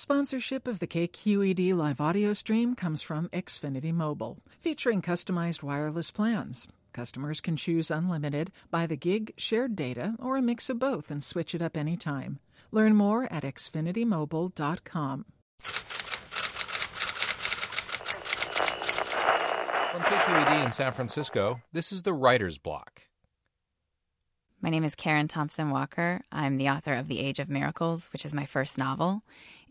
Sponsorship of the KQED live audio stream comes from Xfinity Mobile, featuring customized wireless plans. Customers can choose unlimited, by the gig, shared data, or a mix of both and switch it up anytime. Learn more at xfinitymobile.com. From KQED in San Francisco, this is the Writer's Block. My name is Karen Thompson Walker. I'm the author of The Age of Miracles, which is my first novel.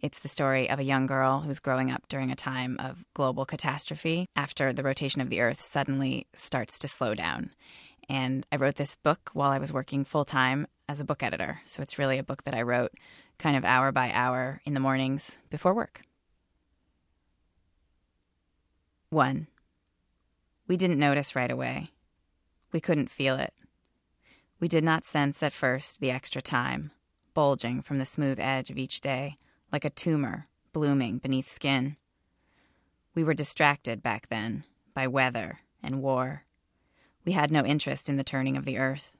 It's the story of a young girl who's growing up during a time of global catastrophe after the rotation of the Earth suddenly starts to slow down. And I wrote this book while I was working full time as a book editor. So it's really a book that I wrote kind of hour by hour in the mornings before work. 1. We didn't notice right away. We couldn't feel it. We did not sense at first the extra time, bulging from the smooth edge of each day, like a tumor blooming beneath skin. We were distracted back then by weather and war. We had no interest in the turning of the earth.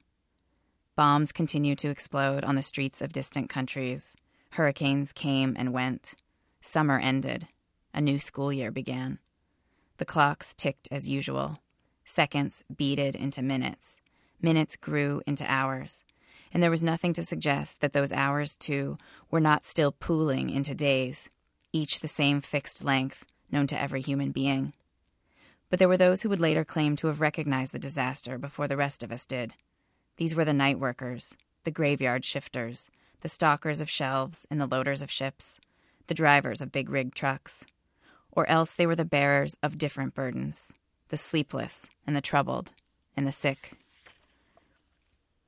Bombs continued to explode on the streets of distant countries. Hurricanes came and went. Summer ended. A new school year began. The clocks ticked as usual. Seconds beaded into minutes. Minutes grew into hours, and there was nothing to suggest that those hours, too, were not still pooling into days, each the same fixed length known to every human being. But there were those who would later claim to have recognized the disaster before the rest of us did. These were the night workers, the graveyard shifters, the stalkers of shelves and the loaders of ships, the drivers of big rig trucks. Or else they were the bearers of different burdens the sleepless and the troubled and the sick.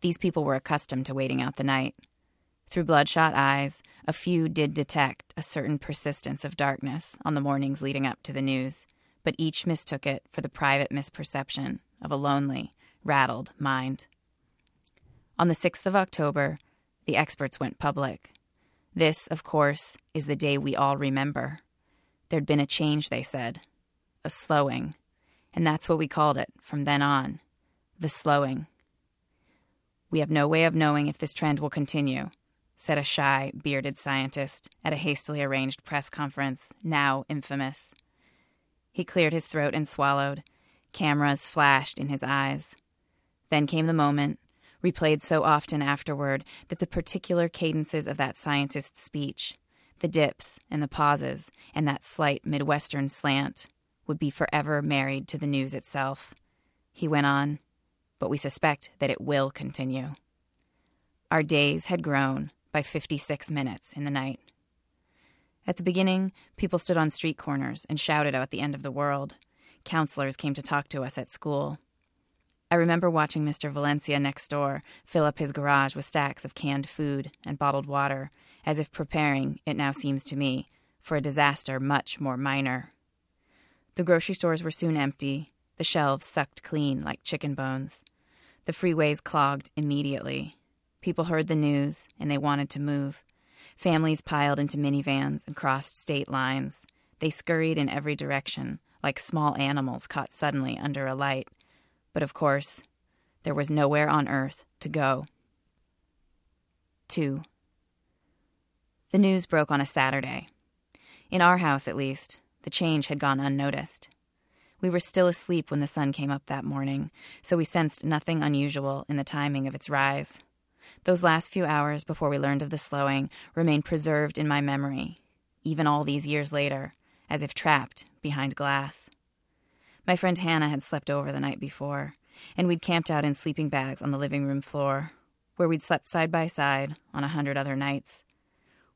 These people were accustomed to waiting out the night. Through bloodshot eyes, a few did detect a certain persistence of darkness on the mornings leading up to the news, but each mistook it for the private misperception of a lonely, rattled mind. On the 6th of October, the experts went public. This, of course, is the day we all remember. There'd been a change, they said, a slowing, and that's what we called it from then on the slowing. We have no way of knowing if this trend will continue, said a shy, bearded scientist at a hastily arranged press conference, now infamous. He cleared his throat and swallowed. Cameras flashed in his eyes. Then came the moment, replayed so often afterward, that the particular cadences of that scientist's speech, the dips and the pauses, and that slight Midwestern slant, would be forever married to the news itself. He went on but we suspect that it will continue. Our days had grown by 56 minutes in the night. At the beginning, people stood on street corners and shouted about the end of the world. Counselors came to talk to us at school. I remember watching Mr. Valencia next door fill up his garage with stacks of canned food and bottled water, as if preparing, it now seems to me, for a disaster much more minor. The grocery stores were soon empty, the shelves sucked clean like chicken bones. The freeways clogged immediately. People heard the news and they wanted to move. Families piled into minivans and crossed state lines. They scurried in every direction, like small animals caught suddenly under a light. But of course, there was nowhere on earth to go. 2. The news broke on a Saturday. In our house, at least, the change had gone unnoticed. We were still asleep when the sun came up that morning, so we sensed nothing unusual in the timing of its rise. Those last few hours before we learned of the slowing remain preserved in my memory, even all these years later, as if trapped behind glass. My friend Hannah had slept over the night before, and we'd camped out in sleeping bags on the living room floor, where we'd slept side by side on a hundred other nights.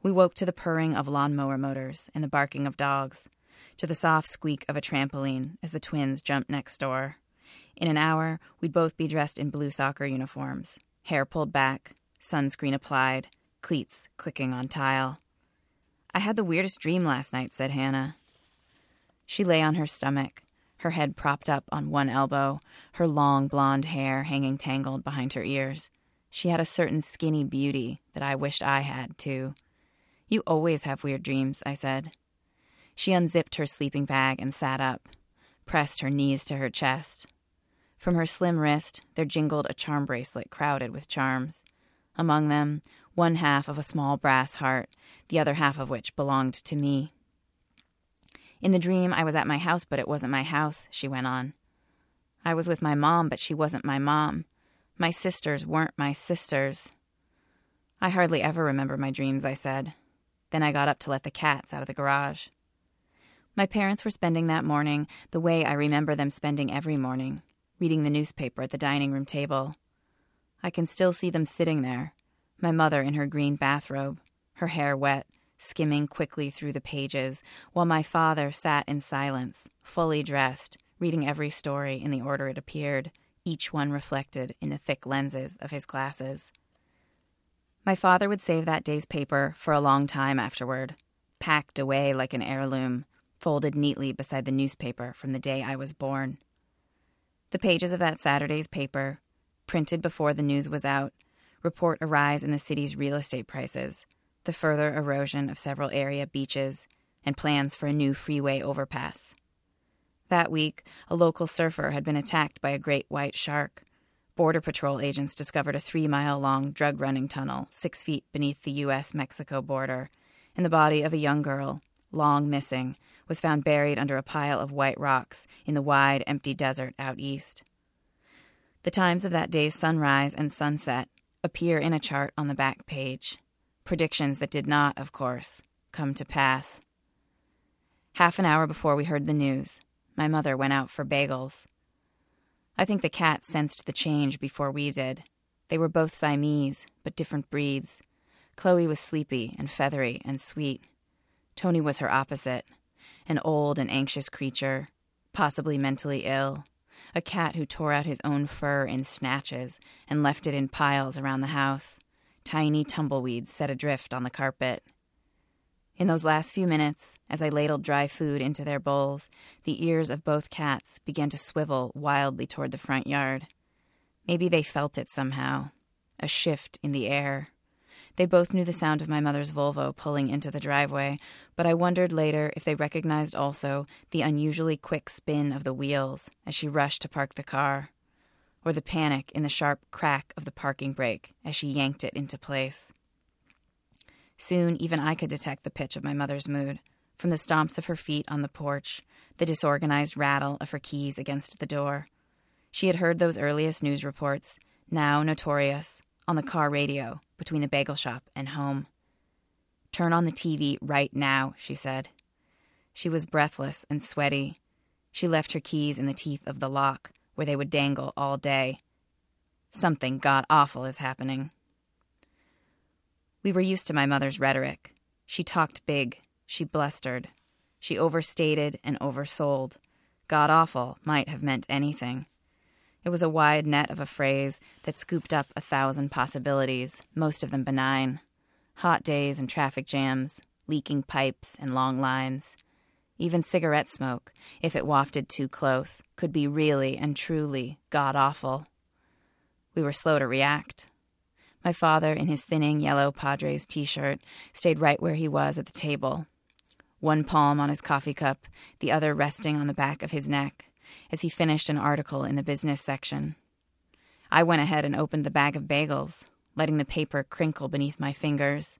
We woke to the purring of lawnmower motors and the barking of dogs, to the soft squeak of a trampoline as the twins jumped next door. In an hour, we'd both be dressed in blue soccer uniforms, hair pulled back, sunscreen applied, cleats clicking on tile. I had the weirdest dream last night, said Hannah. She lay on her stomach, her head propped up on one elbow, her long blonde hair hanging tangled behind her ears. She had a certain skinny beauty that I wished I had, too. You always have weird dreams, I said. She unzipped her sleeping bag and sat up, pressed her knees to her chest. From her slim wrist, there jingled a charm bracelet crowded with charms. Among them, one half of a small brass heart, the other half of which belonged to me. In the dream, I was at my house, but it wasn't my house, she went on. I was with my mom, but she wasn't my mom. My sisters weren't my sisters. I hardly ever remember my dreams, I said. Then I got up to let the cats out of the garage. My parents were spending that morning the way I remember them spending every morning, reading the newspaper at the dining room table. I can still see them sitting there, my mother in her green bathrobe, her hair wet, skimming quickly through the pages, while my father sat in silence, fully dressed, reading every story in the order it appeared, each one reflected in the thick lenses of his glasses. My father would save that day's paper for a long time afterward, packed away like an heirloom, folded neatly beside the newspaper from the day I was born. The pages of that Saturday's paper, printed before the news was out, report a rise in the city's real estate prices, the further erosion of several area beaches, and plans for a new freeway overpass. That week, a local surfer had been attacked by a great white shark. Border Patrol agents discovered a three mile long drug running tunnel six feet beneath the U.S. Mexico border, and the body of a young girl, long missing, was found buried under a pile of white rocks in the wide, empty desert out east. The times of that day's sunrise and sunset appear in a chart on the back page. Predictions that did not, of course, come to pass. Half an hour before we heard the news, my mother went out for bagels. I think the cat sensed the change before we did. They were both Siamese, but different breeds. Chloe was sleepy and feathery and sweet. Tony was her opposite an old and anxious creature, possibly mentally ill, a cat who tore out his own fur in snatches and left it in piles around the house, tiny tumbleweeds set adrift on the carpet. In those last few minutes, as I ladled dry food into their bowls, the ears of both cats began to swivel wildly toward the front yard. Maybe they felt it somehow a shift in the air. They both knew the sound of my mother's Volvo pulling into the driveway, but I wondered later if they recognized also the unusually quick spin of the wheels as she rushed to park the car, or the panic in the sharp crack of the parking brake as she yanked it into place. Soon, even I could detect the pitch of my mother's mood, from the stomps of her feet on the porch, the disorganized rattle of her keys against the door. She had heard those earliest news reports, now notorious, on the car radio between the bagel shop and home. Turn on the TV right now, she said. She was breathless and sweaty. She left her keys in the teeth of the lock, where they would dangle all day. Something god awful is happening. We were used to my mother's rhetoric. She talked big, she blustered, she overstated and oversold. God awful might have meant anything. It was a wide net of a phrase that scooped up a thousand possibilities, most of them benign. Hot days and traffic jams, leaking pipes and long lines. Even cigarette smoke, if it wafted too close, could be really and truly god awful. We were slow to react. My father, in his thinning yellow Padres t shirt, stayed right where he was at the table, one palm on his coffee cup, the other resting on the back of his neck, as he finished an article in the business section. I went ahead and opened the bag of bagels, letting the paper crinkle beneath my fingers.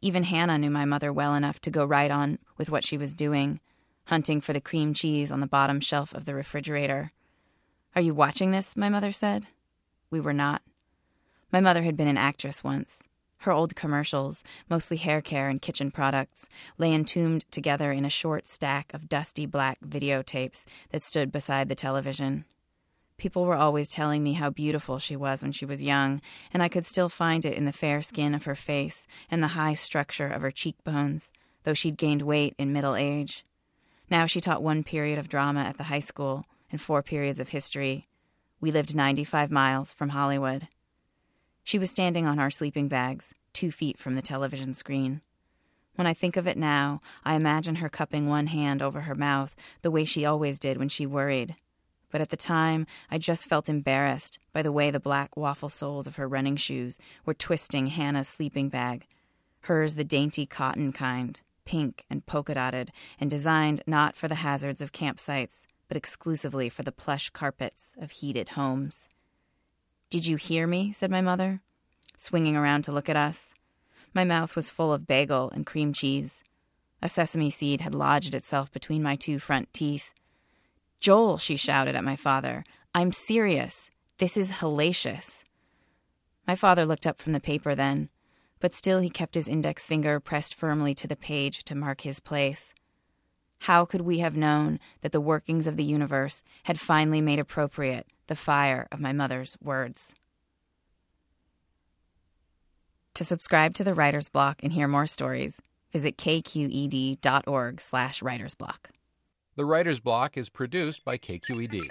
Even Hannah knew my mother well enough to go right on with what she was doing, hunting for the cream cheese on the bottom shelf of the refrigerator. Are you watching this? my mother said. We were not. My mother had been an actress once. Her old commercials, mostly hair care and kitchen products, lay entombed together in a short stack of dusty black videotapes that stood beside the television. People were always telling me how beautiful she was when she was young, and I could still find it in the fair skin of her face and the high structure of her cheekbones, though she'd gained weight in middle age. Now she taught one period of drama at the high school and four periods of history. We lived 95 miles from Hollywood. She was standing on our sleeping bags, two feet from the television screen. When I think of it now, I imagine her cupping one hand over her mouth the way she always did when she worried. But at the time, I just felt embarrassed by the way the black waffle soles of her running shoes were twisting Hannah's sleeping bag, hers the dainty cotton kind, pink and polka dotted, and designed not for the hazards of campsites, but exclusively for the plush carpets of heated homes. Did you hear me? said my mother, swinging around to look at us. My mouth was full of bagel and cream cheese. A sesame seed had lodged itself between my two front teeth. Joel, she shouted at my father, I'm serious. This is hellacious. My father looked up from the paper then, but still he kept his index finger pressed firmly to the page to mark his place. How could we have known that the workings of the universe had finally made appropriate the fire of my mother's words? To subscribe to the Writer's Block and hear more stories, visit kqed.org slash writersblock. The Writer's Block is produced by KQED.